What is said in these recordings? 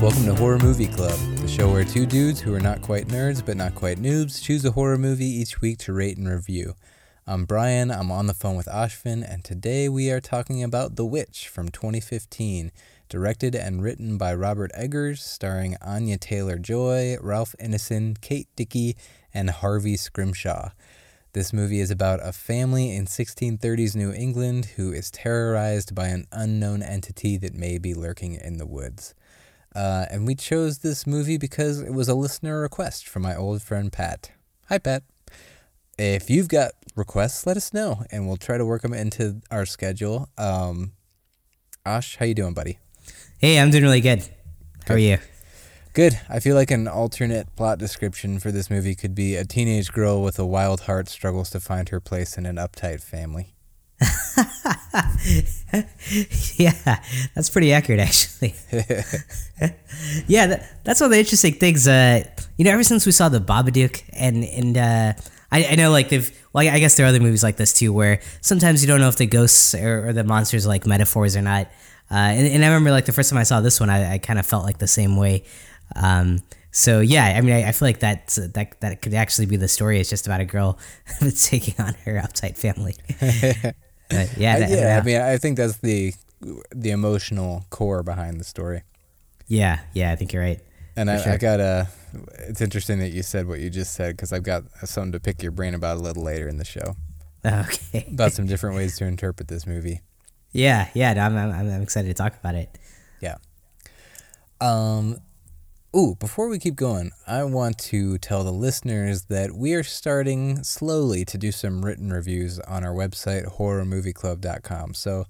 Welcome to Horror Movie Club, the show where two dudes who are not quite nerds but not quite noobs choose a horror movie each week to rate and review. I'm Brian, I'm on the phone with Ashvin, and today we are talking about The Witch from 2015, directed and written by Robert Eggers, starring Anya Taylor Joy, Ralph Ineson, Kate Dickie, and Harvey Scrimshaw. This movie is about a family in 1630s New England who is terrorized by an unknown entity that may be lurking in the woods. Uh, and we chose this movie because it was a listener request from my old friend Pat. Hi, Pat. If you've got requests, let us know, and we'll try to work them into our schedule. Um, Ash, how you doing, buddy? Hey, I'm doing really good. How are you? Good. I feel like an alternate plot description for this movie could be a teenage girl with a wild heart struggles to find her place in an uptight family. yeah, that's pretty accurate, actually. yeah, that, that's one of the interesting things. Uh, you know, ever since we saw the Babadook, and and uh, I, I know like they've well, I guess there are other movies like this too, where sometimes you don't know if the ghosts or, or the monsters are like metaphors or not. Uh, and, and I remember like the first time I saw this one, I, I kind of felt like the same way. Um, so yeah, I mean, I, I, feel like that that that could actually be the story. It's just about a girl that's taking on her uptight family. But yeah, that, yeah. I mean, I think that's the the emotional core behind the story. Yeah, yeah, I think you're right. And I, sure. I, got a. It's interesting that you said what you just said because I've got something to pick your brain about a little later in the show. Okay. about some different ways to interpret this movie. Yeah, yeah, I'm, I'm, I'm excited to talk about it. Yeah. Um, Ooh, before we keep going, I want to tell the listeners that we are starting slowly to do some written reviews on our website, horrormovieclub.com. So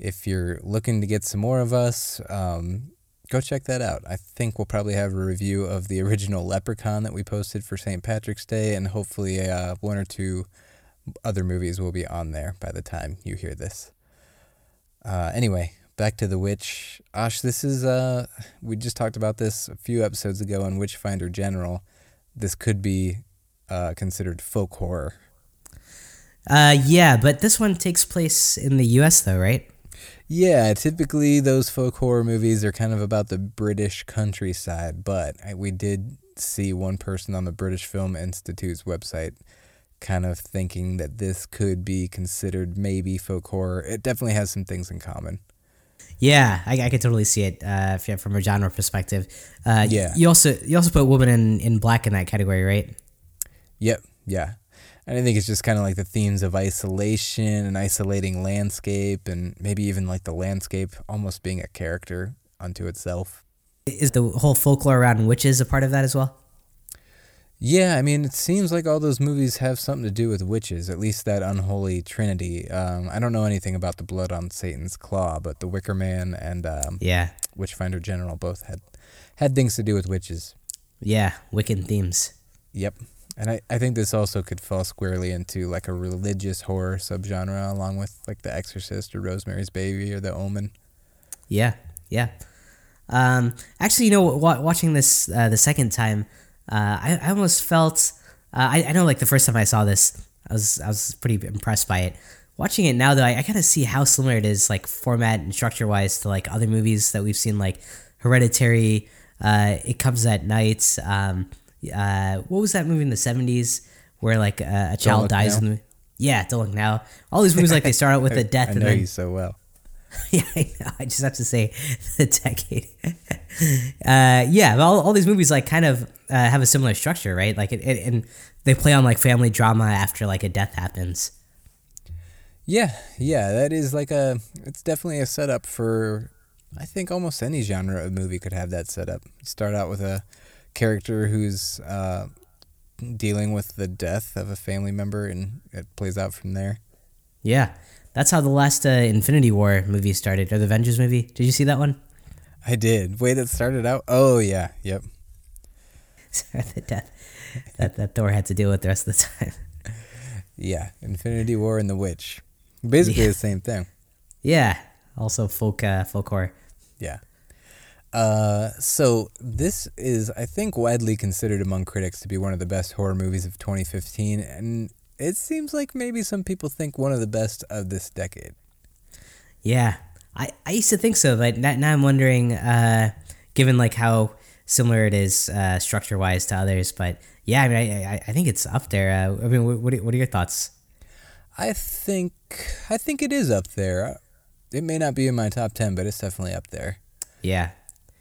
if you're looking to get some more of us, um, go check that out. I think we'll probably have a review of the original Leprechaun that we posted for St. Patrick's Day, and hopefully uh, one or two other movies will be on there by the time you hear this. Uh, anyway, back to the witch. Ash, this is uh we just talked about this a few episodes ago on Witchfinder General. This could be uh, considered folk horror. Uh yeah, but this one takes place in the US though, right? Yeah, typically those folk horror movies are kind of about the British countryside, but we did see one person on the British Film Institute's website kind of thinking that this could be considered maybe folk horror. It definitely has some things in common. Yeah, I, I could totally see it uh, from a genre perspective. Uh, yeah. You also you also put woman in, in black in that category, right? Yep. Yeah. And I think it's just kind of like the themes of isolation and isolating landscape, and maybe even like the landscape almost being a character unto itself. Is the whole folklore around witches a part of that as well? Yeah, I mean, it seems like all those movies have something to do with witches, at least that unholy trinity. Um, I don't know anything about the blood on Satan's claw, but The Wicker Man and um, yeah, Witchfinder General both had had things to do with witches. Yeah, Wiccan themes. Yep. And I, I think this also could fall squarely into like a religious horror subgenre along with like The Exorcist or Rosemary's Baby or The Omen. Yeah, yeah. Um, actually, you know, watching this uh, the second time, uh, I, I almost felt uh, I, I know like the first time I saw this, I was I was pretty impressed by it. Watching it now though, I, I kind of see how similar it is, like format and structure wise, to like other movies that we've seen, like Hereditary. Uh, it comes at night. Um, uh, what was that movie in the seventies where like a, a child dies now. in the yeah, don't look now. All these movies like they start out with a death. I know and then, you so well. yeah, I. I just have to say the decade. uh, yeah, all, all these movies like kind of uh, have a similar structure, right? Like, it, it, and they play on like family drama after like a death happens. Yeah, yeah, that is like a. It's definitely a setup for. I think almost any genre of movie could have that setup. Start out with a character who's uh, dealing with the death of a family member, and it plays out from there. Yeah, that's how the last uh, Infinity War movie started, or the Avengers movie. Did you see that one? I did. Way that started out. Oh yeah, yep. the death that that Thor had to deal with the rest of the time. Yeah, Infinity War and the Witch, basically yeah. the same thing. Yeah, also folk uh, folk horror. Yeah. Uh, so this is, I think, widely considered among critics to be one of the best horror movies of 2015, and it seems like maybe some people think one of the best of this decade. Yeah, I, I used to think so, but now, now I'm wondering. Uh, given like how similar it is uh, structure wise to others. But yeah, I mean, I, I, I think it's up there. Uh, I mean, what, what are, your thoughts? I think I think it is up there. It may not be in my top ten, but it's definitely up there. Yeah.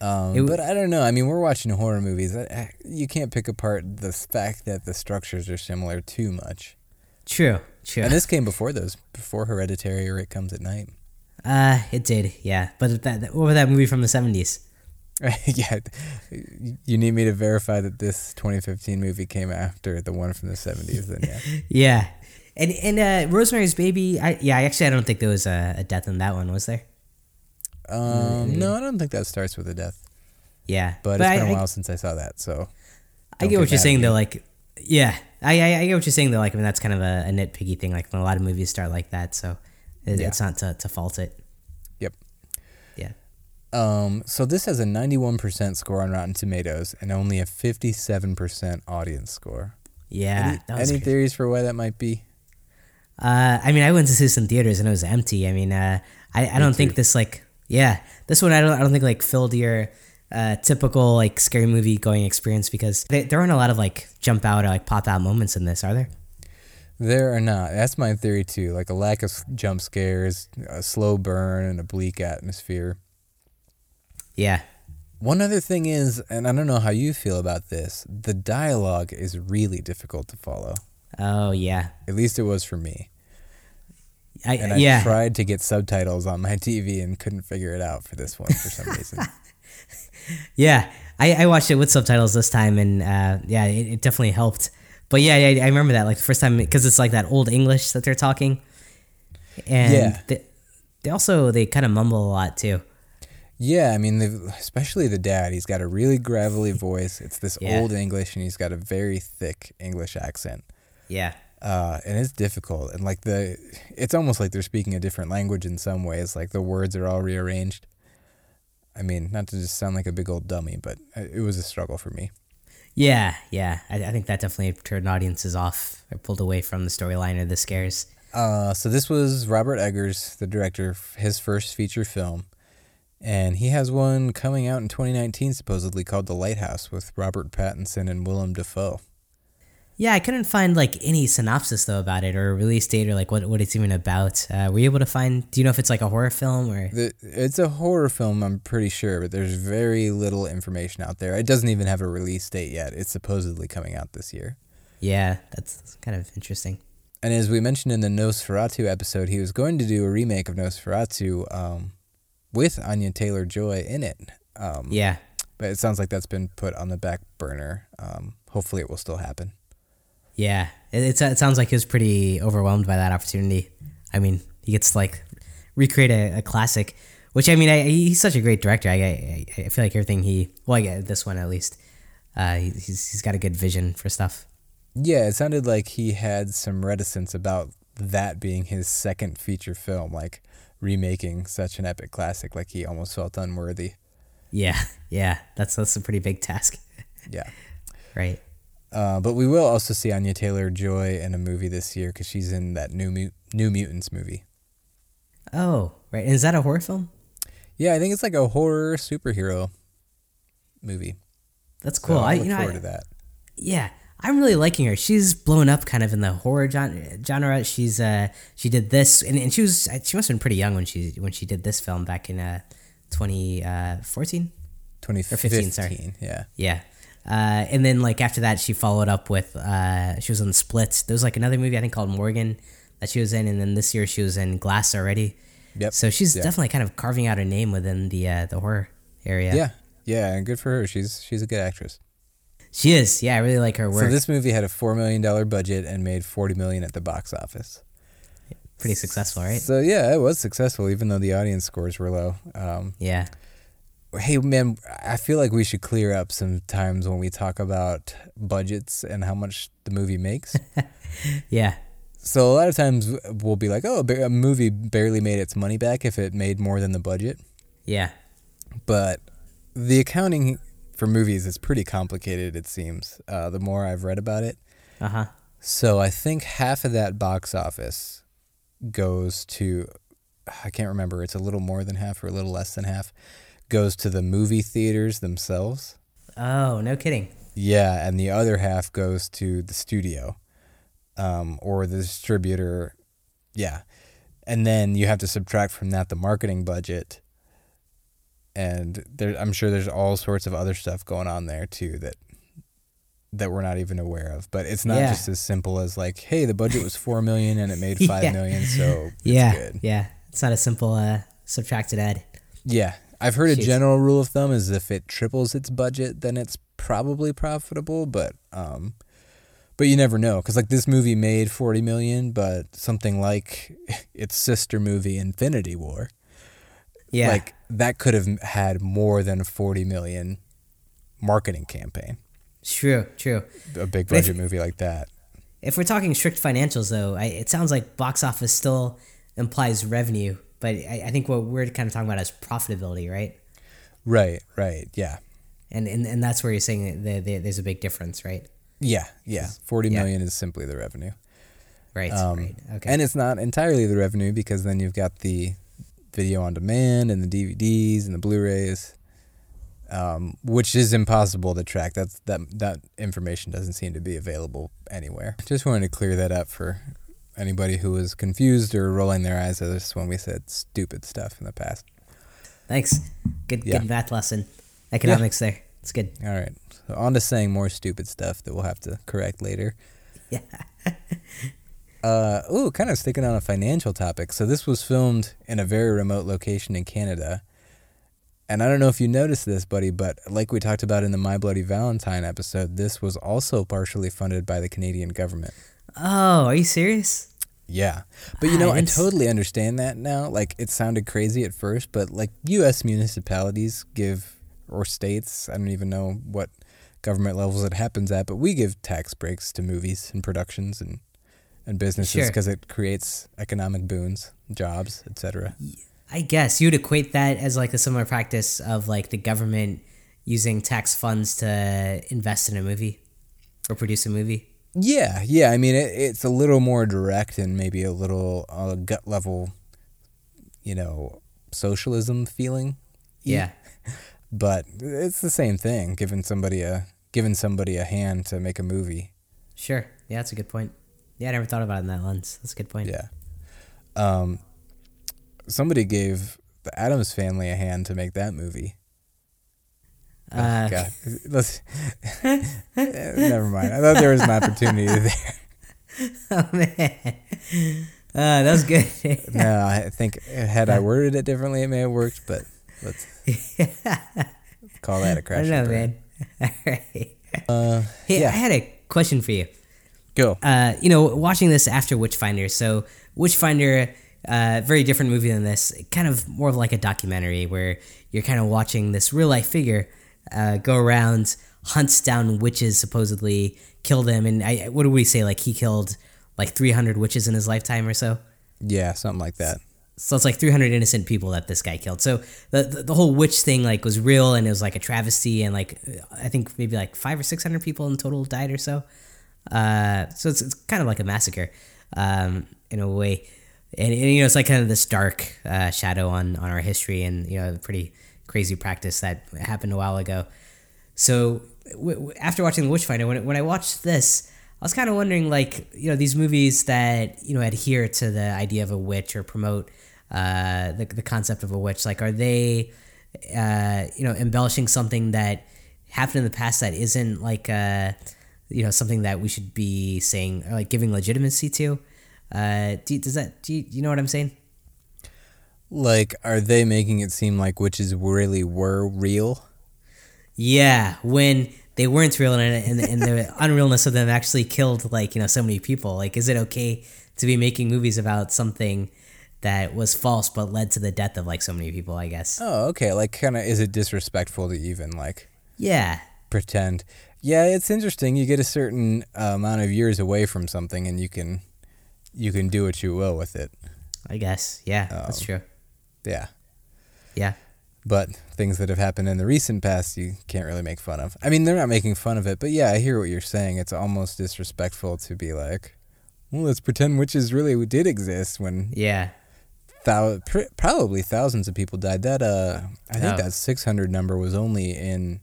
Um, but I don't know. I mean, we're watching horror movies. You can't pick apart the fact that the structures are similar too much. True. True. And this came before those, before Hereditary or It Comes at Night. uh, it did. Yeah. But that, that what was that movie from the seventies? Right, yeah, you need me to verify that this 2015 movie came after the one from the 70s. Then yeah, Yeah. And and uh, Rosemary's Baby. I yeah. Actually I don't think there was a, a death in that one. Was there? um, no, I don't think that starts with a death. Yeah. But, it's I, been a while since I saw that, so I get what you're saying at though. Like, yeah, I, I I get what you're saying though. Like, I mean, that's kind of a, a nitpicky thing. Like when a lot of movies start like that, so it, Yeah. it's not to, to fault it. Yep. Yeah. Um, so this has a 91% score on Rotten Tomatoes and only a 57% audience score. Yeah. any any theories for why that might be? Uh, I mean, I went to see in theaters and it was empty. I mean, uh, I, I don't think this like yeah, this one I don't I don't think like filled your uh, typical like scary movie going experience because they, there aren't a lot of like jump out or like pop out moments in this, are there? There are not. That's my theory too. Like a lack of jump scares, a slow burn, and a bleak atmosphere. Yeah. One other thing is, and I don't know how you feel about this, the dialogue is really difficult to follow. Oh yeah. At least it was for me. I, And I yeah. tried to get subtitles on my TV and couldn't figure it out for this one for some reason. Yeah, I, I watched it with subtitles this time, and uh, yeah, it, it definitely helped. But yeah, yeah, I remember that like the first time because it's like that old English that they're talking, and Yeah. they, they also they kind of mumble a lot too. Yeah, I mean, especially the dad. He's got a really gravelly voice. It's this Yeah. old English, and he's got a very thick English accent. Yeah, Uh, and it's difficult. And like the, it's almost like they're speaking a different language in some ways. Like the words are all rearranged. I mean, not to just sound like a big old dummy, but uh, it was a struggle for me. yeah, yeah. I, I think that definitely turned audiences off or pulled away from the storyline or the scares. Uh, so this was Robert Eggers, the director, his first feature film, and he has one coming out in 2019, supposedly called The Lighthouse, with Robert Pattinson and Willem Dafoe. Yeah, I couldn't find like any synopsis though about it or a release date or like what what it's even about. Uh, were you able to find? Do you know if it's like a horror film or? The, it's a horror film, I'm pretty sure, but there's very little information out there. It doesn't even have a release date yet. It's supposedly coming out this year. Yeah, that's kind of interesting. And as we mentioned in the Nosferatu episode, he was going to do a remake of Nosferatu um, with Anya Taylor Joy in it. Um, Yeah, But it sounds like that's been put on the back burner. Um, hopefully, it will still happen. Yeah, it, it sounds like he was pretty overwhelmed by that opportunity. I mean, he gets to like recreate a, a classic, which I mean, I, he's such a great director. I, I, I feel like everything he, well, I get this one at least, uh, he, he's he's got a good vision for stuff. Yeah, it sounded like he had some reticence about that being his second feature film, like remaking such an epic classic. Like he almost felt unworthy. Yeah, yeah, that's that's a pretty big task, Yeah. right? Uh, but we will also see Anya Taylor Joy in a movie this year because she's in that new New Mutants movie. Oh, right. Is that a horror film? Yeah, I think it's like a horror superhero movie. That's So cool. I I, look you know, forward I, to that. yeah, I'm really liking her. She's blown up kind of in the horror genre. She's uh, she did this, and, and she was she must have been pretty young when she when she did this film back in uh, 2014. 2015, sorry. Yeah. Yeah. Uh, and then like after that, she followed up with uh, she was in Splits. There was like another movie I think called Morgan that she was in, and then this year she was in Glass already. Yep. So she's Yeah. definitely kind of carving out a name within the uh, the horror area. Yeah. Yeah, and good for her. She's she's a good actress. she is. Yeah, I really like her work. So this movie had a four million dollar budget and made forty million at the box office. Pretty successful, right? So yeah, it was successful, even though the audience scores were low. Um, Yeah. Hey man, I feel like we should clear up some times when we talk about budgets and how much the movie makes. Yeah. so a lot of times we'll be like, "Oh, a movie barely made its money back if it made more than the budget." Yeah. But the accounting for movies is pretty complicated. It seems. Uh, the more I've read about it, Uh huh. So I think half of that box office goes to I can't remember, it's a little more than half or a little less than half goes to the movie theaters themselves. Oh, no kidding. Yeah, and the other half goes to the studio um, or the distributor. Yeah. And then you have to subtract from that the marketing budget. And there, I'm sure there's all sorts of other stuff going on there too that that we're not even aware of. But it's not Yeah. just as simple as like, hey, the budget was four million and it made five Yeah. million, so yeah, good. yeah. It's not a simple uh, subtracted add. Yeah. I've heard a general rule of thumb is if it triples its budget, then it's probably profitable, but um but you never know cuz like this movie made 40 million, but something like its sister movie Infinity War, Yeah, like that could have had more than a 40 million marketing campaign. true, true. A big But if- budget movie like that. If we're talking strict financials, though, I, it sounds like box office still implies revenue, but I, I think what we're kind of talking about is profitability, right? Right, right. Yeah. And and, and that's where you're saying that there- there's a big difference, right? Yeah, yeah. Forty Yeah. million is simply the revenue. Right, Um, right. Okay. And it's not entirely the revenue because then you've got the video on demand and the DVDs and the Blu-rays, um, which is impossible to track. That's that that information doesn't seem to be available anywhere. Just wanted to clear that up for anybody who was confused or rolling their eyes at us when we said stupid stuff in the past. Thanks. Good Yeah. good math lesson. Economics there. It's good. All right, so on to saying more stupid stuff that we'll have to correct later. Yeah. Uh, ooh, kind of sticking on a financial topic. So this was filmed in a very remote location in Canada. And I don't know if you noticed this, buddy, but like we talked about in the My Bloody Valentine episode, this was also partially funded by the Canadian government. Oh, are you serious? Yeah. But you know, I totally understand that now. Like it sounded crazy at first, but like US municipalities give or states, I don't even know what government levels it happens at, but we give tax breaks to movies and productions and and businesses Sure. because it creates economic boons, jobs, etc. I guess you'd equate that as like a similar practice of like the government using tax funds to invest in a movie or produce a movie. Yeah, yeah. I mean, it, it's a little more direct and maybe a little uh, gut level, you know, socialism feeling. Yeah. but it's the same thing. Giving somebody a giving somebody a hand to make a movie. Sure. Yeah, that's a good point. Yeah, I never thought about it in that lens. That's a good point. Yeah. Um, somebody gave the Addams Family a hand to make that movie. Oh, Uh, God, let's. Never mind. I thought there was an opportunity there. oh man. Uh, that was good. No, I think had I worded it differently, it may have worked. But let's call that a crash. don't know, man. All right. Uh, Hey, yeah. I had a question for you. Go. uh, you know, watching this after Witchfinder. So Witchfinder, uh, very different movie than this. Kind of more of like a documentary where you're kind of watching this real life figure uh, go around, hunts down witches, supposedly kill them, and I, what do we say? Like he killed like 300 witches in his lifetime or so. Yeah, something like that. So it's like 300 innocent people that this guy killed. So the, the the whole witch thing like was real and it was like a travesty and like I think maybe like five or six hundred people in total died or so. Uh, so it's, it's kind of like a massacre, um, in a way. And, and you know it's like kind of this dark uh, shadow on on our history and you know pretty crazy practice that happened a while ago. So w- w- after watching The Witchfinder, when when I watched this, I was kind of wondering, like, you know, these movies that you know adhere to the idea of a witch or promote uh, the the concept of a witch, like, are they, uh, you know, embellishing something that happened in the past that isn't like, uh, you know, something that we should be saying or like giving legitimacy to? Uh, do, does that do you, you know what I'm saying? Like, are they making it seem like witches really were real? Yeah, when they weren't real and, and, and the unrealness of them actually killed like you know so many people. Like, is it okay to be making movies about something that was false but led to the death of like so many people? I guess. Oh, okay. Like, kind of, is it disrespectful to even like Yeah, pretend? Yeah, it's interesting. You get a certain uh, amount of years away from something, and you can you can do what you will with it. I guess. Yeah, that's Um, true. Yeah. Yeah, But things that have happened in the recent past, you can't really make fun of. I mean, they're not making fun of it, but yeah, I hear what you're saying. It's almost disrespectful to be like, well, let's pretend witches really did exist when yeah, thou- pr- probably thousands of people died. That uh, I think Oh. that 600 number was only in,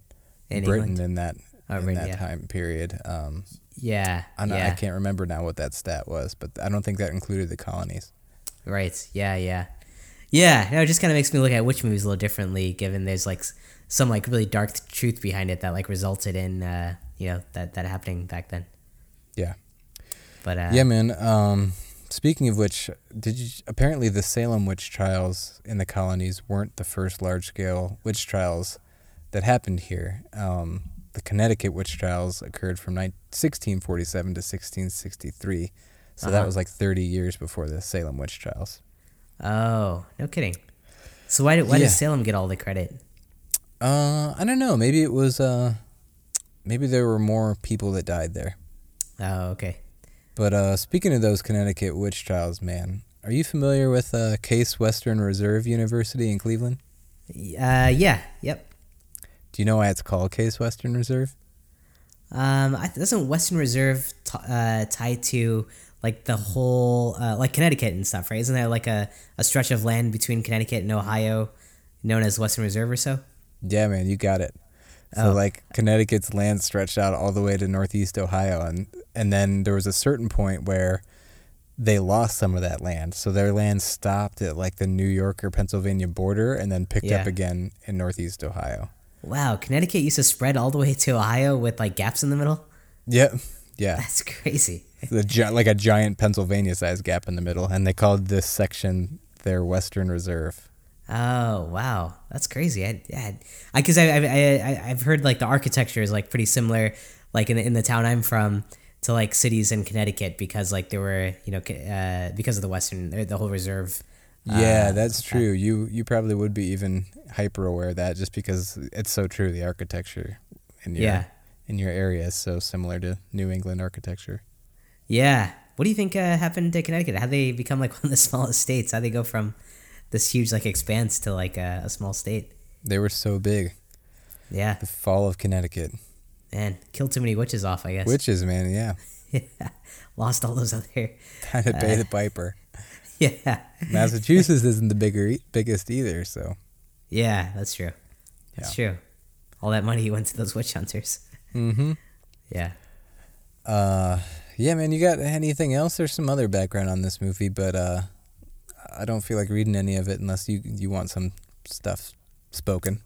In Britain England? in that Oh, in right, that yeah. time period. Um, Yeah. I, don't- I can't remember now what that stat was, but I don't think that included the colonies. Right. Yeah. Yeah. Yeah. No, it just kind of makes me look at witch movies a little differently, given there's like some like really dark truth behind it that like resulted in uh, you know that that happening back then. Yeah. But uh, Yeah, man. Um, speaking of which, did you apparently the Salem witch trials in the colonies weren't the first large scale witch trials that happened here. Um, the Connecticut witch trials occurred from nine- 1647 to 1663. So that Uh-huh. was like 30 years before the Salem witch trials. Oh, no kidding. So why did why Yeah. does Salem get all the credit? Uh, I don't know. Maybe it was. Uh, maybe there were more people that died there. Oh, okay. But uh, speaking of those Connecticut witch trials, man, are you familiar with uh, Case Western Reserve University in Cleveland? Uh, yeah. Yep. Do you know why it's called Case Western Reserve? Um, I, doesn't Western Reserve t- uh, tie to like the whole uh, like Connecticut and stuff, right? Isn't there like a, a stretch of land between Connecticut and Ohio known as Western Reserve or so? Yeah, man, you got it. So Oh. like Connecticut's land stretched out all the way to northeast Ohio, and and then there was a certain point where they lost some of that land. So their land stopped at like the New York or Pennsylvania border, and then picked up again in northeast Ohio. Wow, Connecticut used to spread all the way to Ohio with like gaps in the middle. Yep. Yeah. That's crazy. The gi- like a giant Pennsylvania sized gap in the middle, and they called this section their Western Reserve. Oh wow, that's crazy. I, yeah, I because I, I I I've heard like the architecture is like pretty similar, like in the, in the town I'm from to like cities in Connecticut because like there were you know uh, because of the Western the whole reserve. Yeah, uh, that's true. You you probably would be even hyper aware of that just because it's so true. The architecture in your Yeah. in your area is so similar to New England architecture. Yeah. What do you think uh, happened to Connecticut? How they become like one of the smallest states? How they go from this huge like expanse to like a, a small state? They were so big. Yeah, The fall of Connecticut. man, killed too many witches off. I guess. Witches, man, yeah. Lost all those other. Time to pay the piper. Yeah. Massachusetts isn't the bigger biggest either, so Yeah, that's true. That's true. All that money went to those witch hunters. mm-hmm. Yeah. Uh, yeah, man. You got anything else? There's some other background on this movie, but uh, I don't feel like reading any of it unless you you want some stuff spoken.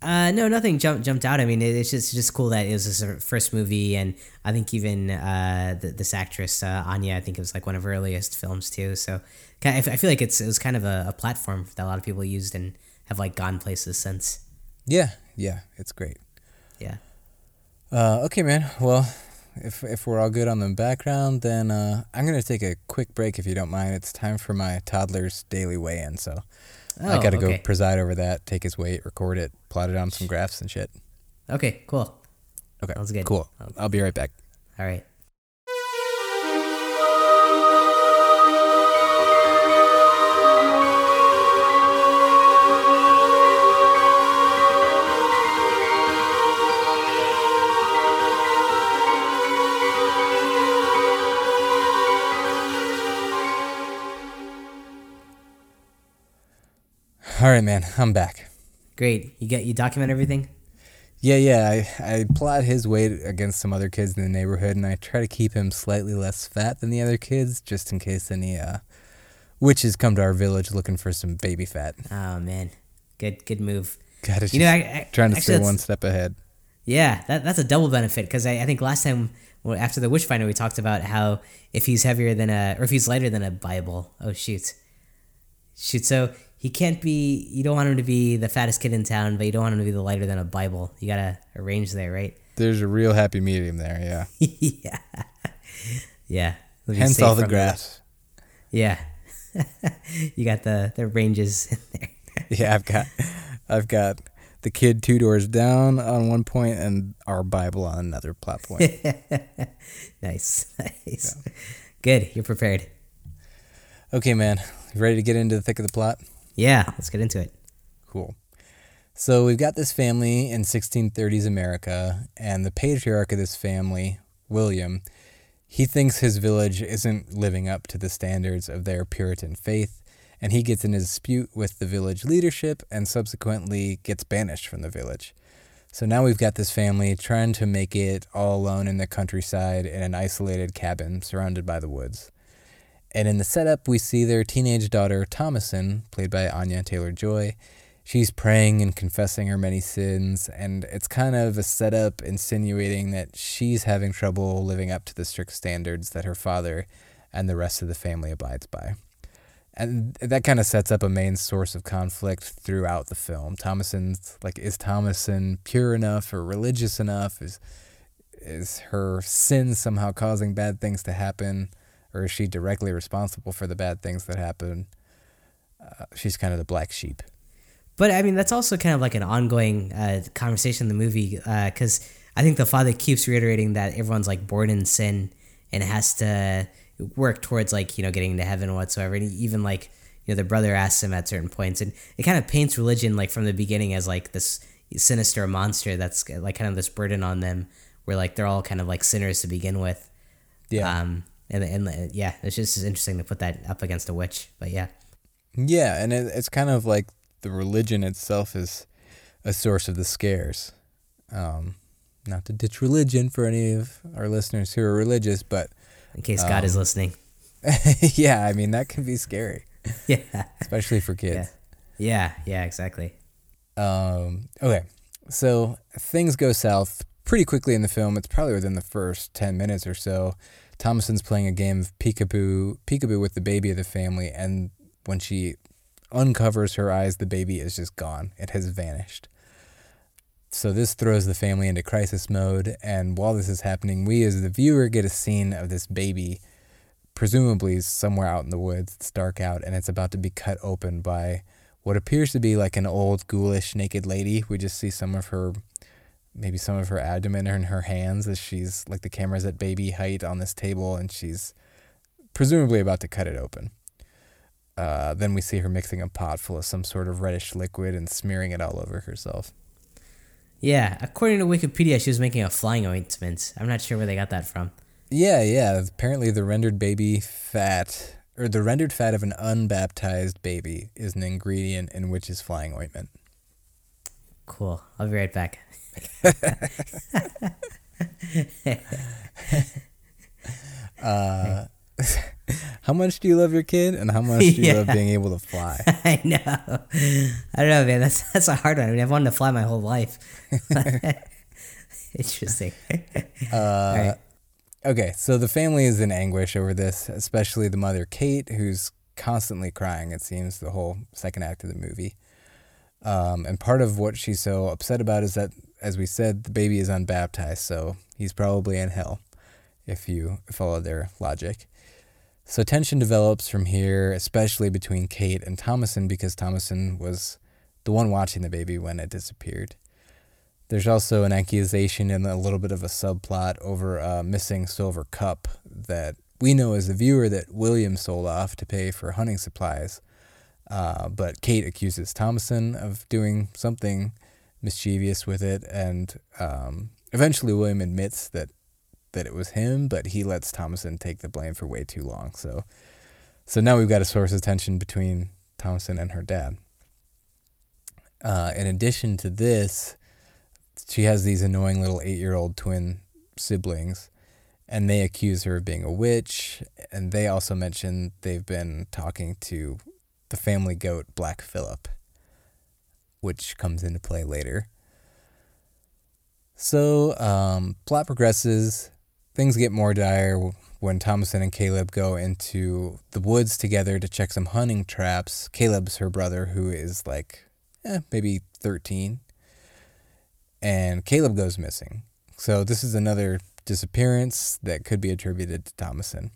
Uh, no, nothing jumped jumped out. I mean, it, it's just just cool that it was his first movie, and I think even uh, the, this actress uh, Anya, I think it was like one of her earliest films too. So, kind of, I feel like it's it was kind of a, a platform that a lot of people used and have like gone places since. Yeah, yeah, it's great. Yeah. Uh, okay, man. Well, if if we're all good on the background, then uh, I'm gonna take a quick break if you don't mind. It's time for my toddler's daily weigh-in, so I Oh, gotta go preside over that, take his weight, record it, plot it on some graphs and shit. Okay. Cool. Okay, Sounds good. cool. I'll be right back. All right. All right, man. I'm back. Great. You get you document everything. Yeah, yeah. I, I plot his weight against some other kids in the neighborhood, and I try to keep him slightly less fat than the other kids, just in case any uh, witches come to our village looking for some baby fat. Oh man, good good move. Gotta just You know, I, I trying to stay one step ahead. Yeah, that, that's a double benefit because I, I think last time well, after the Witchfinder we talked about how if he's heavier than a or if he's lighter than a Bible. Oh shoot, shoot. So he can't be. You don't want him to be the fattest kid in town, but you don't want him to be the lighter than a Bible. You gotta arrange there, right? There's a real happy medium there, yeah. yeah, yeah. Hence all the grass. Yeah, you got the the ranges in there. Yeah, I've got, I've got the kid two doors down on one point and our Bible on another platform. point. nice, nice. Good, you're prepared. okay, man. You ready to get into the thick of the plot? Yeah, let's get into it. Cool. So we've got this family in 1630s America, and the patriarch of this family, William, he thinks his village isn't living up to the standards of their Puritan faith, and he gets in a dispute with the village leadership and subsequently gets banished from the village. So now we've got this family trying to make it all alone in the countryside in an isolated cabin surrounded by the woods. And in the setup, we see their teenage daughter, Thomasin, played by Anya Taylor Joy. She's praying and confessing her many sins, and it's kind of a setup insinuating that she's having trouble living up to the strict standards that her father and the rest of the family abides by. And that kind of sets up a main source of conflict throughout the film. Thomasin's like, is Thomasin pure enough or religious enough? Is is her sin somehow causing bad things to happen? Or is she directly responsible for the bad things that happen? Uh, she's kind of the black sheep. But I mean, that's also kind of like an ongoing uh, conversation in the movie because uh, I think the father keeps reiterating that everyone's like born in sin and has to work towards like you know getting to heaven whatsoever. And even like you know the brother asks him at certain points, and it kind of paints religion like from the beginning as like this sinister monster that's like kind of this burden on them, where like they're all kind of like sinners to begin with. Yeah. Um, and and yeah, it's just interesting to put that up against a witch. But yeah, yeah, and it, it's kind of like the religion itself is a source of the scares. Um, not to ditch religion for any of our listeners who are religious, but in case um, God is um, listening. yeah, I mean that can be scary. yeah, especially for kids. Yeah, yeah, yeah exactly. Um, okay, so things go south pretty quickly in the film. It's probably within the first ten minutes or so. Thomasin's playing a game of peekaboo, peekaboo with the baby of the family, and when she uncovers her eyes, the baby is just gone. It has vanished. So this throws the family into crisis mode, and while this is happening, we as the viewer get a scene of this baby, presumably somewhere out in the woods. It's dark out, and it's about to be cut open by what appears to be like an old, ghoulish, naked lady. We just see some of her maybe some of her abdomen in her hands as she's like the camera's at baby height on this table and she's presumably about to cut it open. Uh, then we see her mixing a pot full of some sort of reddish liquid and smearing it all over herself. Yeah, according to Wikipedia, she was making a flying ointment. I'm not sure where they got that from. Yeah, yeah. Apparently, the rendered baby fat, or the rendered fat of an unbaptized baby, is an ingredient in witch's flying ointment. Cool. I'll be right back. uh, how much do you love your kid, and how much do you yeah. love being able to fly? I know. I don't know, man. That's that's a hard one. I mean, I've wanted to fly my whole life. Interesting. Uh, Okay, so the family is in anguish over this, especially the mother, Kate, who's constantly crying. It seems the whole second act of the movie. Um, and part of what she's so upset about is that as we said, the baby is unbaptized, so he's probably in hell if you follow their logic. So tension develops from here, especially between Kate and Thomasin, because Thomasin was the one watching the baby when it disappeared. There's also an accusation and a little bit of a subplot over a missing silver cup that we know as the viewer that William sold off to pay for hunting supplies. Uh, but Kate accuses Thomasin of doing something mischievous with it, and um, eventually William admits that that it was him, but he lets Thomasin take the blame for way too long. So, so now we've got a source of tension between Thomasin and her dad. Uh, in addition to this, she has these annoying little eight-year-old twin siblings, and they accuse her of being a witch. And they also mention they've been talking to the family goat Black Phillip which comes into play later. So, um, plot progresses. Things get more dire when Thomasin and Caleb go into the woods together to check some hunting traps. Caleb's her brother, who is like eh, maybe 13. And Caleb goes missing. So, this is another disappearance that could be attributed to Thomasin.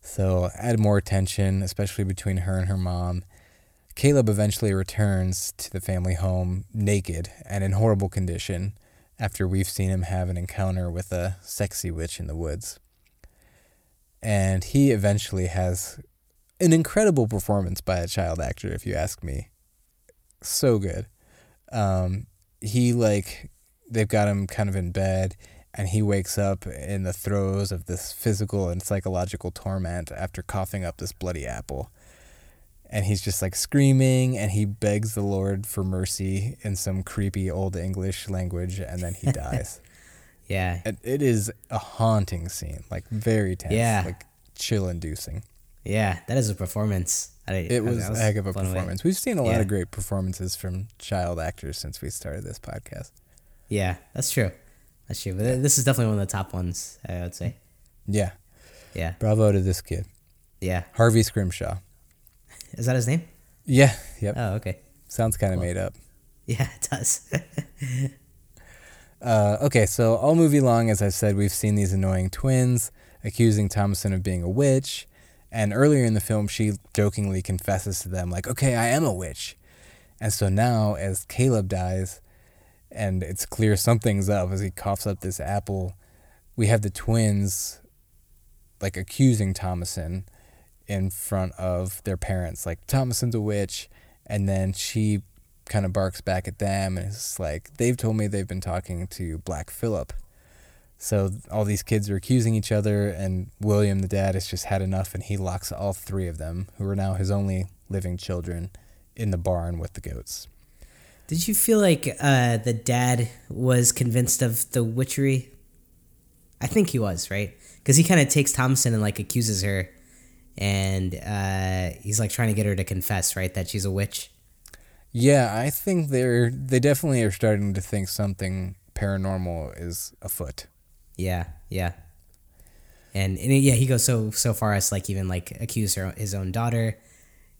So, add more tension, especially between her and her mom. Caleb eventually returns to the family home naked and in horrible condition after we've seen him have an encounter with a sexy witch in the woods. And he eventually has an incredible performance by a child actor, if you ask me. So good. Um, he, like, they've got him kind of in bed, and he wakes up in the throes of this physical and psychological torment after coughing up this bloody apple and he's just like screaming and he begs the Lord for mercy in some creepy old English language and then he dies. Yeah. And it is a haunting scene, like very tense, Yeah. like chill inducing. Yeah, that is a performance. I, It I was a heck of a performance. We've seen a lot Yeah. of great performances from child actors since we started this podcast. Yeah, that's true. That's true. But this is definitely one of the top ones, I would say. Yeah. Yeah. Bravo to this kid. Yeah. Harvey Scrimshaw. Is that his name? Yeah. Yep. Oh, okay. Sounds kind of made up. Yeah, it does. Uh, okay, so all movie long, as I've said, we've seen these annoying twins accusing Thomasin of being a witch. And earlier in the film, she jokingly confesses to them, like, okay, I am a witch. And so now, as Caleb dies, and it's clear something's up as he coughs up this apple, we have the twins, like, accusing Thomasin in front of their parents, like, Thomasin's a witch. And then she kind of barks back at them and it's like they've told me they've been talking to Black Phillip. So all these kids are accusing each other and William the dad has just had enough and he locks all three of them who are now his only living children in the barn with the goats. Did you feel like uh, the dad was convinced of the witchery? I think he was, right? Because he kind of takes Thomasin and like accuses her, and uh, he's like trying to get her to confess, right, that she's a witch. Yeah, I think they're they definitely are starting to think something paranormal is afoot. Yeah, yeah. And, and yeah, he goes so so far as like even like accuse her his own daughter,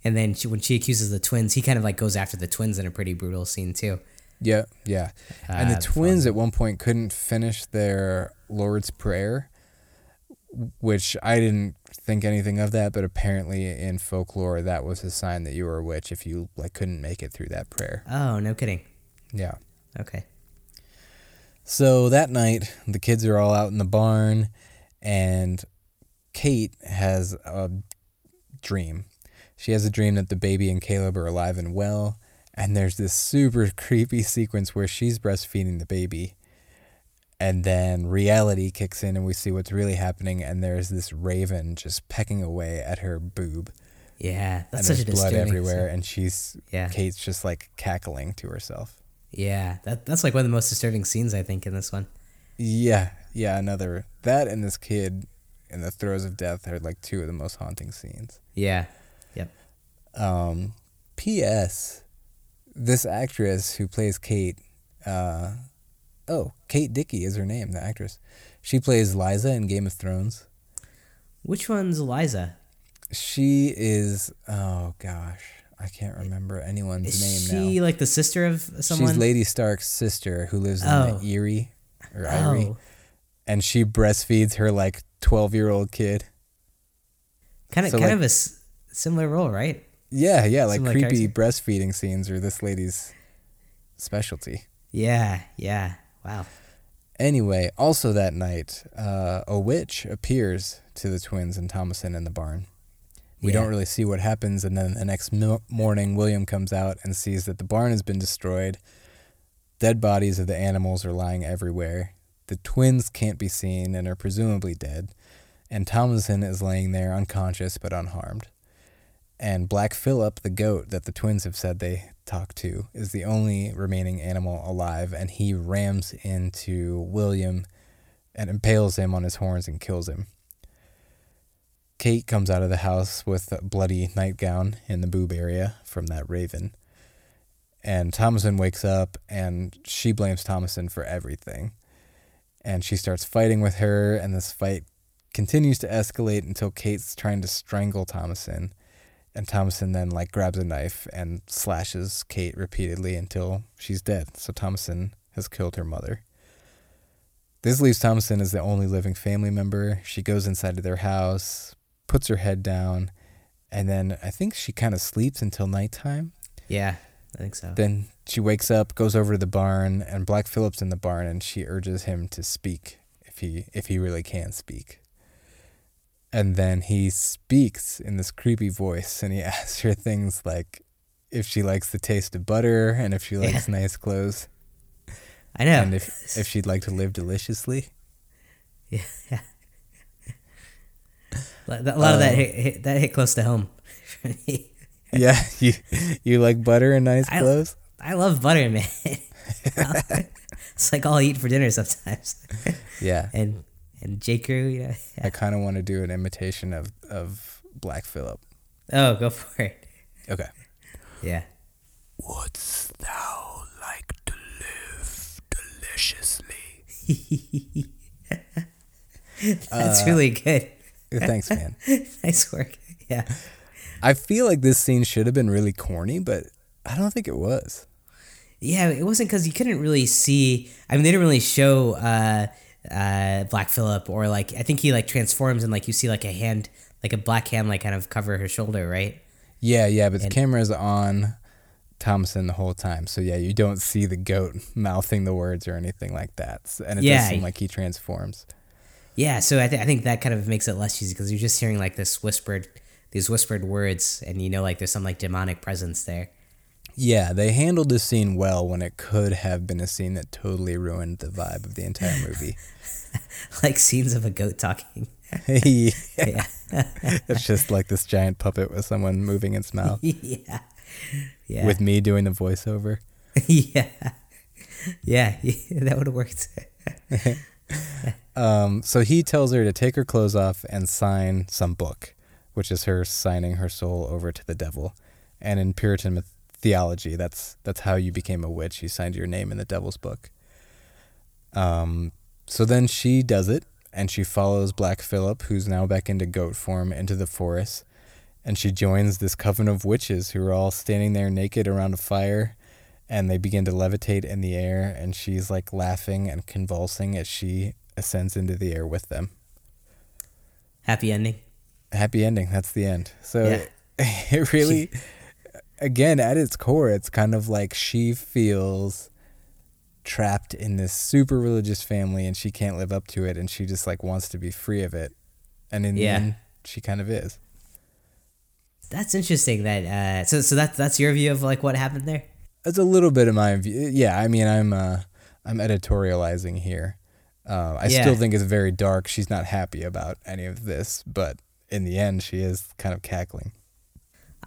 and then she, when she accuses the twins, he kind of like goes after the twins in a pretty brutal scene too. Yeah, yeah. and Uh, the twins at one point couldn't finish their Lord's Prayer, which I didn't think anything of that, but apparently in folklore that was a sign that you were a witch if you like couldn't make it through that prayer. Oh, no kidding. Yeah. Okay. So that night, the kids are all out in the barn, and Kate has a dream. She has a dream that the baby and Caleb are alive and well, and there's this super creepy sequence where she's breastfeeding the baby, and then reality kicks in, and we see what's really happening, and there's this raven just pecking away at her boob, Yeah, that's and such a there's blood everywhere, and she's Yeah. Kate's just like cackling to herself. Yeah, that that's like one of the most disturbing scenes I think in this one. Yeah, yeah, another that and this kid in the throes of death are like two of the most haunting scenes. Yeah. Yep. Um, P.S. This actress who plays Kate, uh, oh, Kate Dickie is her name, the actress. She plays Lysa in Game of Thrones. Which one's Lysa? She is, oh gosh, I can't remember anyone's Is name she now. like the sister of someone? She's Lady Stark's sister who lives in Oh. Erie or Irie, oh, and she breastfeeds her like twelve year old kid. kind of so, kind like- of a s- similar role, right? Yeah, yeah, like Similar creepy character. breastfeeding scenes are this lady's specialty. Yeah. Yeah. Wow. Anyway, also that night, uh, a witch appears to the twins and Thomasin in the barn. We Yeah. don't really see what happens, and then the next mo- morning, William comes out and sees that the barn has been destroyed. Dead bodies of the animals are lying everywhere. The twins can't be seen and are presumably dead, and Thomasin is laying there unconscious but unharmed. And Black Phillip, the goat that the twins have said they talked to, is the only remaining animal alive, and he rams into William and impales him on his horns and kills him. Kate comes out of the house with a bloody nightgown in the boob area from that raven. And Thomasin wakes up and she blames Thomasin for everything. And she starts fighting with her, and this fight continues to escalate until Kate's trying to strangle Thomasin. And Thomasin then like grabs a knife and slashes Kate repeatedly until she's dead. So Thomasin has killed her mother. This leaves Thomasin as the only living family member. She goes inside of their house, puts her head down, and then I think she kind of sleeps until nighttime. Yeah, I think so. Then she wakes up, goes over to the barn, and Black Phillip's in the barn, and she urges him to speak if he if he really can speak. And then he speaks in this creepy voice, and he asks her things like if she likes the taste of butter and if she likes nice clothes I know. and if if she'd like to live deliciously. yeah. A lot of that Um, hit, hit, that hit close to home. for me. yeah, you you like butter and nice I- clothes? I love butter, man. it's like all I eat for dinner sometimes. Yeah. and and J Crew, you know. I kind of want to do an imitation of of Black Phillip. Oh, go for it. Okay. Yeah. Wouldst thou like to live deliciously? That's really good. Thanks, man. nice work. Yeah. I feel like this scene should have been really corny, but I don't think it was. Yeah, it wasn't because you couldn't really see. I mean, they didn't really show uh, uh, Black Phillip, or like I think he like transforms and like you see like a hand, like a black hand, like kind of cover her shoulder, right? Yeah, yeah, but the camera's on Thomasin the whole time, so yeah, you don't see the goat mouthing the words or anything like that, and it Yeah. does seem like he transforms. Yeah, so I, th- I think that kind of makes it less cheesy because you're just hearing like this whispered, these whispered words, and you know like there's some like demonic presence there. Yeah, they handled this scene well when it could have been a scene that totally ruined the vibe of the entire movie. like scenes of a goat talking. yeah. Yeah. It's just like this giant puppet with someone moving its mouth, yeah. Yeah. with me doing the voiceover. yeah. Yeah, that would have worked. Um, so he tells her to take her clothes off and sign some book, which is her signing her soul over to the devil. And in Puritan myth- theology, that's that's how you became a witch. You signed your name in the devil's book. Um, so then she does it, and she follows Black Phillip, who's now back into goat form, into the forest, and she joins this coven of witches who are all standing there naked around a fire, and they begin to levitate in the air, and she's like laughing and convulsing as she ascends into the air with them. Happy ending. Happy ending. That's the end. So Yeah. it really, again, at its core, it's kind of like she feels trapped in this super religious family and she can't live up to it and she just like wants to be free of it. And in Yeah. the end, she kind of is. That's interesting. That uh, so so that's that's your view of like what happened there. It's a little bit of my view. Yeah, I mean, I'm uh, I'm editorializing here. Uh, I Yeah. still think it's very dark. She's not happy about any of this, but in the end, she is kind of cackling.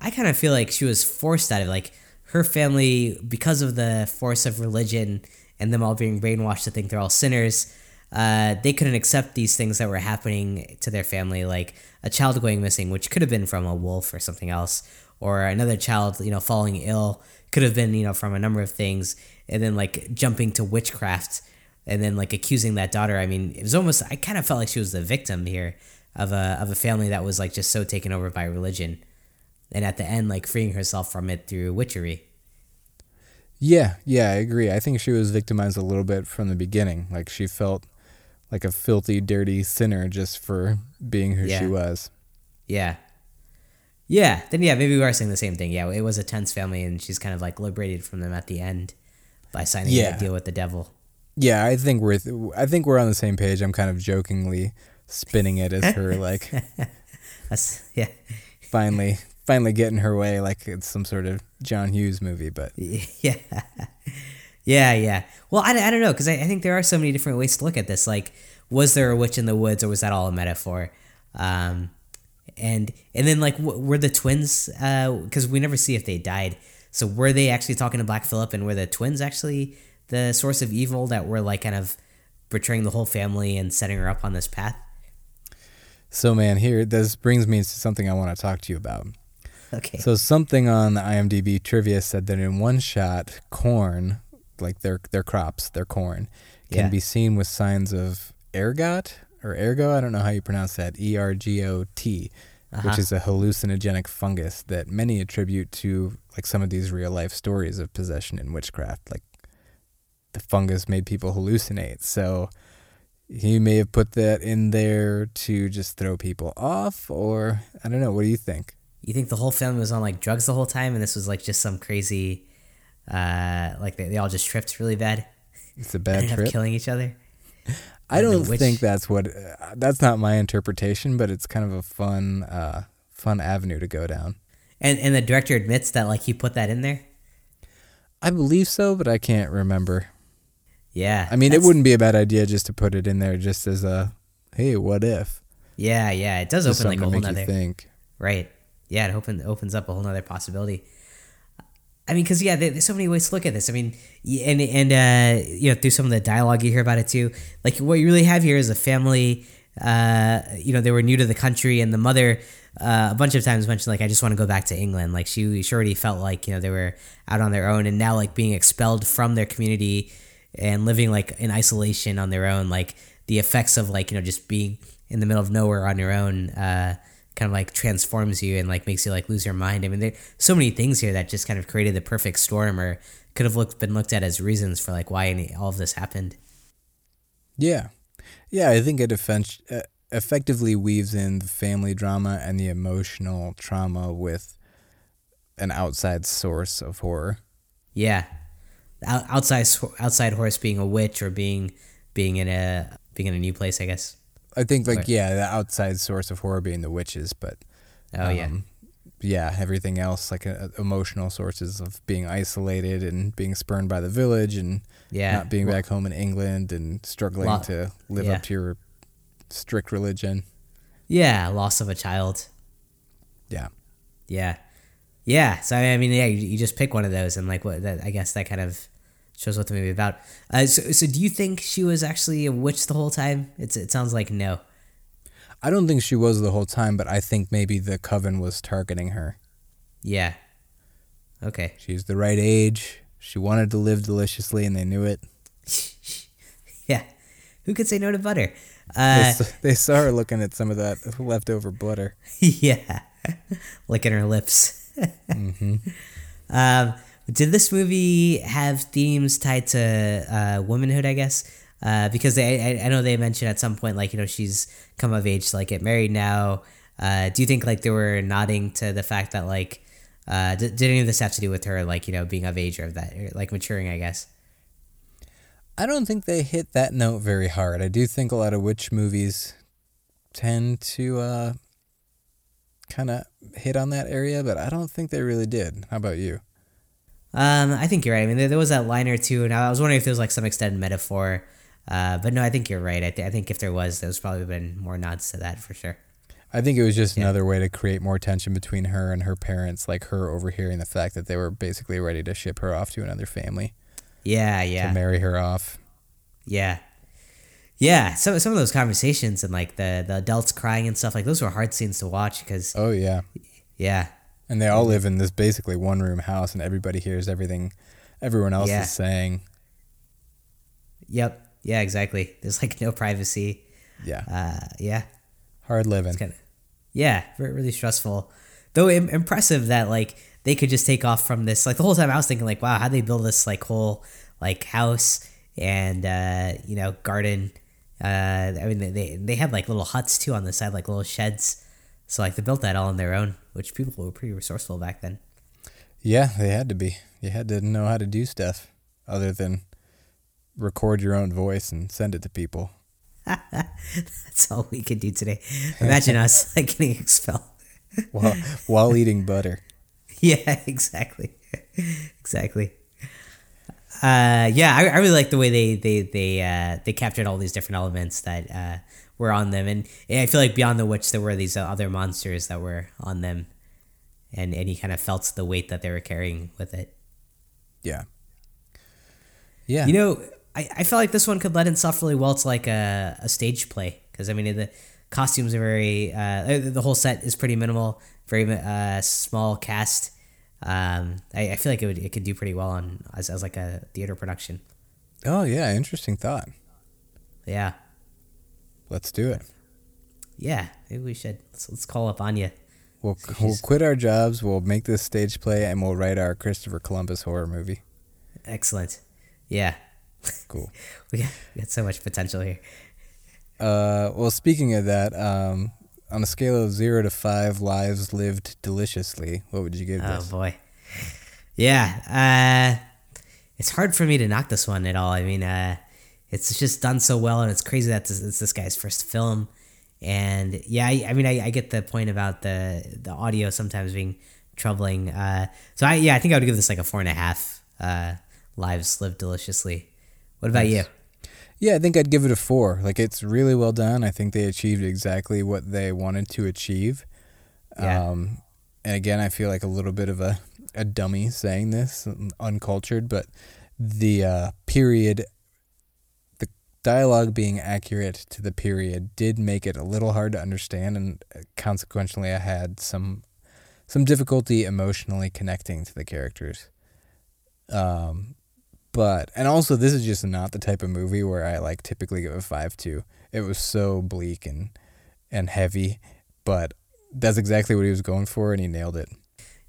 I kind of feel like she was forced out of like her family because of the force of religion and them all being brainwashed to think they're all sinners. Uh, they couldn't accept these things that were happening to their family, like a child going missing, which could have been from a wolf or something else, or another child, you know, falling ill, could have been, you know, from a number of things, and then like jumping to witchcraft, and then like accusing that daughter. I mean, it was almost. I kind of felt like she was the victim here of a of a family that was like just so taken over by religion and at the end like freeing herself from it through witchery Yeah, yeah, I agree. I think she was victimized a little bit from the beginning. Like she felt like a filthy, dirty sinner just for being who she was. yeah yeah then yeah maybe we are saying the same thing yeah it was a tense family and she's kind of like liberated from them at the end by signing Yeah. that deal with the devil Yeah, I think we're th- I think we're on the same page. I'm kind of jokingly spinning it as her like yeah finally finally getting her way like it's some sort of John Hughes movie, but yeah. Yeah yeah. Well i, I don't know because I, I think there are so many different ways to look at this. Like was there a witch in the woods or was that all a metaphor? Um and and then like w- were the twins because we never see if they died. So were they actually talking to black phillip and were the twins actually the source of evil that were like kind of betraying the whole family and setting her up on this path? So man, here this brings me to something I want to talk to you about. Okay So something on the IMDb trivia said that in one shot, corn, like their their crops, their corn, can Yeah. be seen with signs of ergot or ergo. I don't know how you pronounce that. E R G O T, which Uh-huh. is a hallucinogenic fungus that many attribute to like some of these real life stories of possession and witchcraft. Like the fungus made people hallucinate. So he may have put that in there to just throw people off, or I don't know. What do you think? You think the whole family was on like drugs the whole time and this was like just some crazy uh like they, they all just tripped really bad It's a bad trip. killing each other I and don't think that's what. Uh, that's not my interpretation, but it's kind of a fun, uh, fun avenue to go down. And and the director admits that like he put that in there. I believe so, but I can't remember. Yeah. I mean, it wouldn't be a bad idea just to put it in there, just as a, hey, what if? Yeah, yeah. It does Just open like a whole nother think. right. Yeah, it open, opens up a whole nother possibility. I mean, because yeah, there's so many ways to look at this. I mean, and and uh, you know, through some of the dialogue you hear about it too. Like what you really have here is a family. Uh, you know, they were new to the country, and the mother uh, a bunch of times mentioned like, "I just want to go back to England." Like she, she already felt like you know they were out on their own, and now like being expelled from their community and living like in isolation on their own. Like the effects of like you know just being in the middle of nowhere on your own. Uh, kind of like transforms you and like makes you like lose your mind. I mean, there's so many things here that just kind of created the perfect storm, or could have looked been looked at as reasons for like why any, all of this happened. Yeah, yeah. I think it effect- uh, effectively weaves in the family drama and the emotional trauma with an outside source of horror. Yeah, Out- outside outside horse being a witch or being being in a being in a new place, I guess. I think like yeah, the outside source of horror being the witches, but Oh yeah, um, yeah, everything else like uh, emotional sources of being isolated and being spurned by the village and yeah. not being Well, back home in England and struggling Lot- to live yeah. up to your strict religion. Yeah, loss of a child. Yeah. Yeah, yeah. So I mean, yeah, you, you just pick one of those, and like what that I guess that kind of shows what the movie about. Uh, so, so do you think she was actually a witch the whole time? It's it sounds like no. I don't think she was the whole time, but I think maybe the coven was targeting her. Yeah. Okay. She's the right age. She wanted to live deliciously, and they knew it. yeah. Who could say no to butter? They, Uh, s- they saw her looking at some of that leftover butter. yeah. Licking her lips. hmm Um, did this movie have themes tied to uh, womanhood? I guess uh, because they, I, I know they mentioned at some point like you know she's come of age to like get married now. Uh, do you think like they were nodding to the fact that like uh, did, did any of this have to do with her like you know being of age or of that or, like maturing? I guess. I don't think they hit that note very hard. I do think a lot of witch movies tend to uh, kind of hit on that area, but I don't think they really did. How about you? Um, I think you're right. I mean, there, there was that line or two, and I was wondering if there was like some extended metaphor. Uh, but no, I think you're right. I, th- I think if there was, there's probably been more nods to that for sure. I think it was just Yeah. another way to create more tension between her and her parents, like her overhearing the fact that they were basically ready to ship her off to another family Yeah, yeah. to marry her off. yeah, yeah. Some some of those conversations and like the the adults crying and stuff like those were hard scenes to watch because Oh yeah, yeah, and they all live in this basically one room house, and everybody hears everything everyone else Yeah. is saying. yep, yeah, exactly. There's like no privacy. Yeah, Uh, yeah, hard living. kind of yeah really stressful though Im- impressive that like they could just take off from this like the whole time i was thinking like wow how they build this like whole like house and uh you know garden uh i mean they, they they had like little huts too on the side like little sheds so like they built that all on their own which people were pretty resourceful back then Yeah, they had to be. You had to know how to do stuff other than record your own voice and send it to people. that's all we could do today imagine us like getting expelled while while eating butter. yeah, exactly, exactly. Uh, yeah, I, I really like the way they they they uh, they captured all these different elements that uh, were on them, and, and I feel like beyond the witch, there were these uh, other monsters that were on them, and and you kind of felt the weight that they were carrying with it. Yeah. Yeah. You know, I, I felt like this one could lend itself really well to like a, a stage play because I mean the costumes are very uh, the whole set is pretty minimal, very uh, small cast. Um, I, I feel like it would it could do pretty well on as, as like a theater production. oh yeah, interesting thought. Yeah, Let's do it. yeah, maybe we should let's, let's call up Anya. We'll So we'll quit our jobs. We'll make this stage play, and we'll write our Christopher Columbus horror movie. Excellent. Yeah, Cool. we got, we got so much potential here. Uh, well, speaking of that, um, on a scale of zero to five lives lived deliciously, what would you give Oh this? boy. Yeah. Uh it's hard for me to knock this one at all. I mean, uh it's just done so well and it's crazy that this, it's this guy's first film. And yeah, I, I mean I, I get the point about the the audio sometimes being troubling. Uh so I yeah, I think I would give this like a four and a half uh lives lived deliciously. What about you? Yeah, I think I'd give it a four. Like it's really well done. I think they achieved exactly what they wanted to achieve. Yeah. Um, and again, I feel like a little bit of a, a dummy saying this, uncultured, but the uh, period, dialogue being accurate to the period did make it a little hard to understand, and uh, consequently, I had some some difficulty emotionally connecting to the characters. Um, but and also this is just not the type of movie where I like typically give a five to. It was so bleak and and heavy, but that's exactly what he was going for, and he nailed it.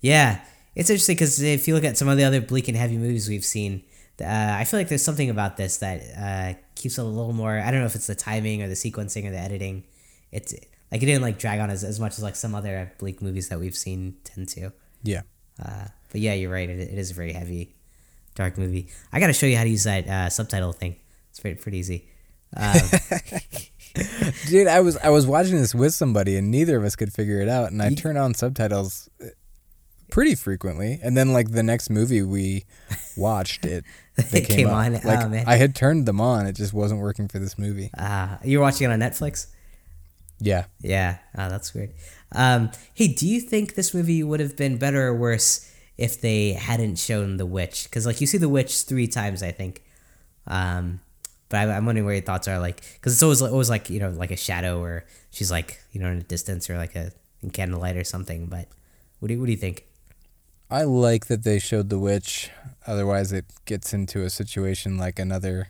Yeah, it's interesting because if you look at some of the other bleak and heavy movies we've seen, uh, I feel like there's something about this that uh, keeps it a little more. I don't know if it's the timing or the sequencing or the editing. It's like it didn't like drag on as, as much as like some other bleak movies that we've seen tend to. Yeah. Uh, but yeah, you're right. It, it is a very heavy, dark movie. I got to show you how to use that uh, subtitle thing. It's pretty pretty easy. Um, Dude, I was I was watching this with somebody and neither of us could figure it out and I turned on subtitles uh, pretty frequently and then like the next movie we watched it they It came up. on. like Oh. I had turned them on it just wasn't working for this movie. uh, you're watching it on Netflix. Yeah. Yeah, oh, that's weird. Um, hey, do you think this movie would have been better or worse if they hadn't shown the witch? Because like you see the witch three times, I think. Um, but I, I'm wondering where your thoughts are, like, because it's always always like you know like a shadow or she's like you know in a distance or like a in candlelight or something. But what do you, what do you think? I like that they showed the witch. Otherwise, it gets into a situation like another.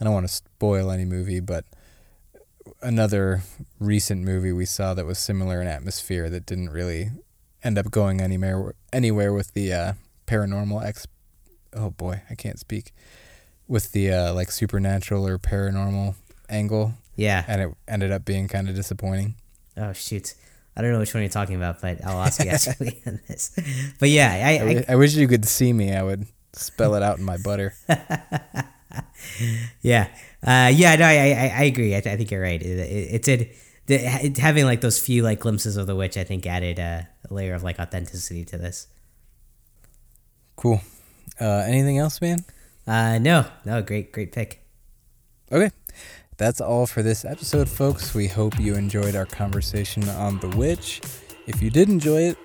I don't want to spoil any movie, but another recent movie we saw that was similar in atmosphere that didn't really end up going anywhere anywhere with the uh, paranormal ex. Oh boy, I can't speak. With the uh, like supernatural or paranormal angle, Yeah. and it ended up being kind of disappointing. Oh shoot. I don't know which one you're talking about, but I'll ask you actually on this. But yeah, I, I, I, I wish you could see me. I would spell it out in my butter. Yeah, uh, yeah, no, I, I, I agree. I, th- I think you're right. It, it, it did the, it, having like those few like glimpses of the witch. I think added uh, a layer of like authenticity to this. Cool. Uh, anything else, man? Uh, no, no, great, great pick. Okay. That's all for this episode, folks. We hope you enjoyed our conversation on The Witch. If you did enjoy it,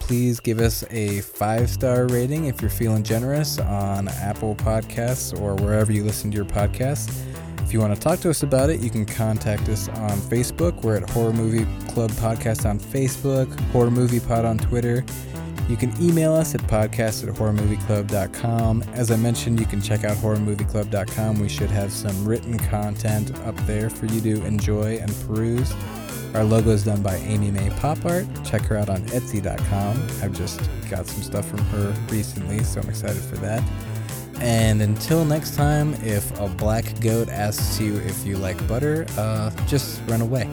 please give us a five star rating if you're feeling generous on Apple Podcasts or wherever you listen to your podcasts. If you want to talk to us about it, you can contact us on Facebook. We're at Horror Movie Club Podcast on Facebook, Horror Movie Pod on Twitter. You can email us at podcast at horrormovieclub.com. As I mentioned, you can check out horrormovieclub.com. We should have some written content up there for you to enjoy and peruse. Our logo is done by Amy May Pop Art. Check her out on Etsy.com. I've just got some stuff from her recently, so I'm excited for that. And until next time, if a black goat asks you if you like butter, uh, just run away.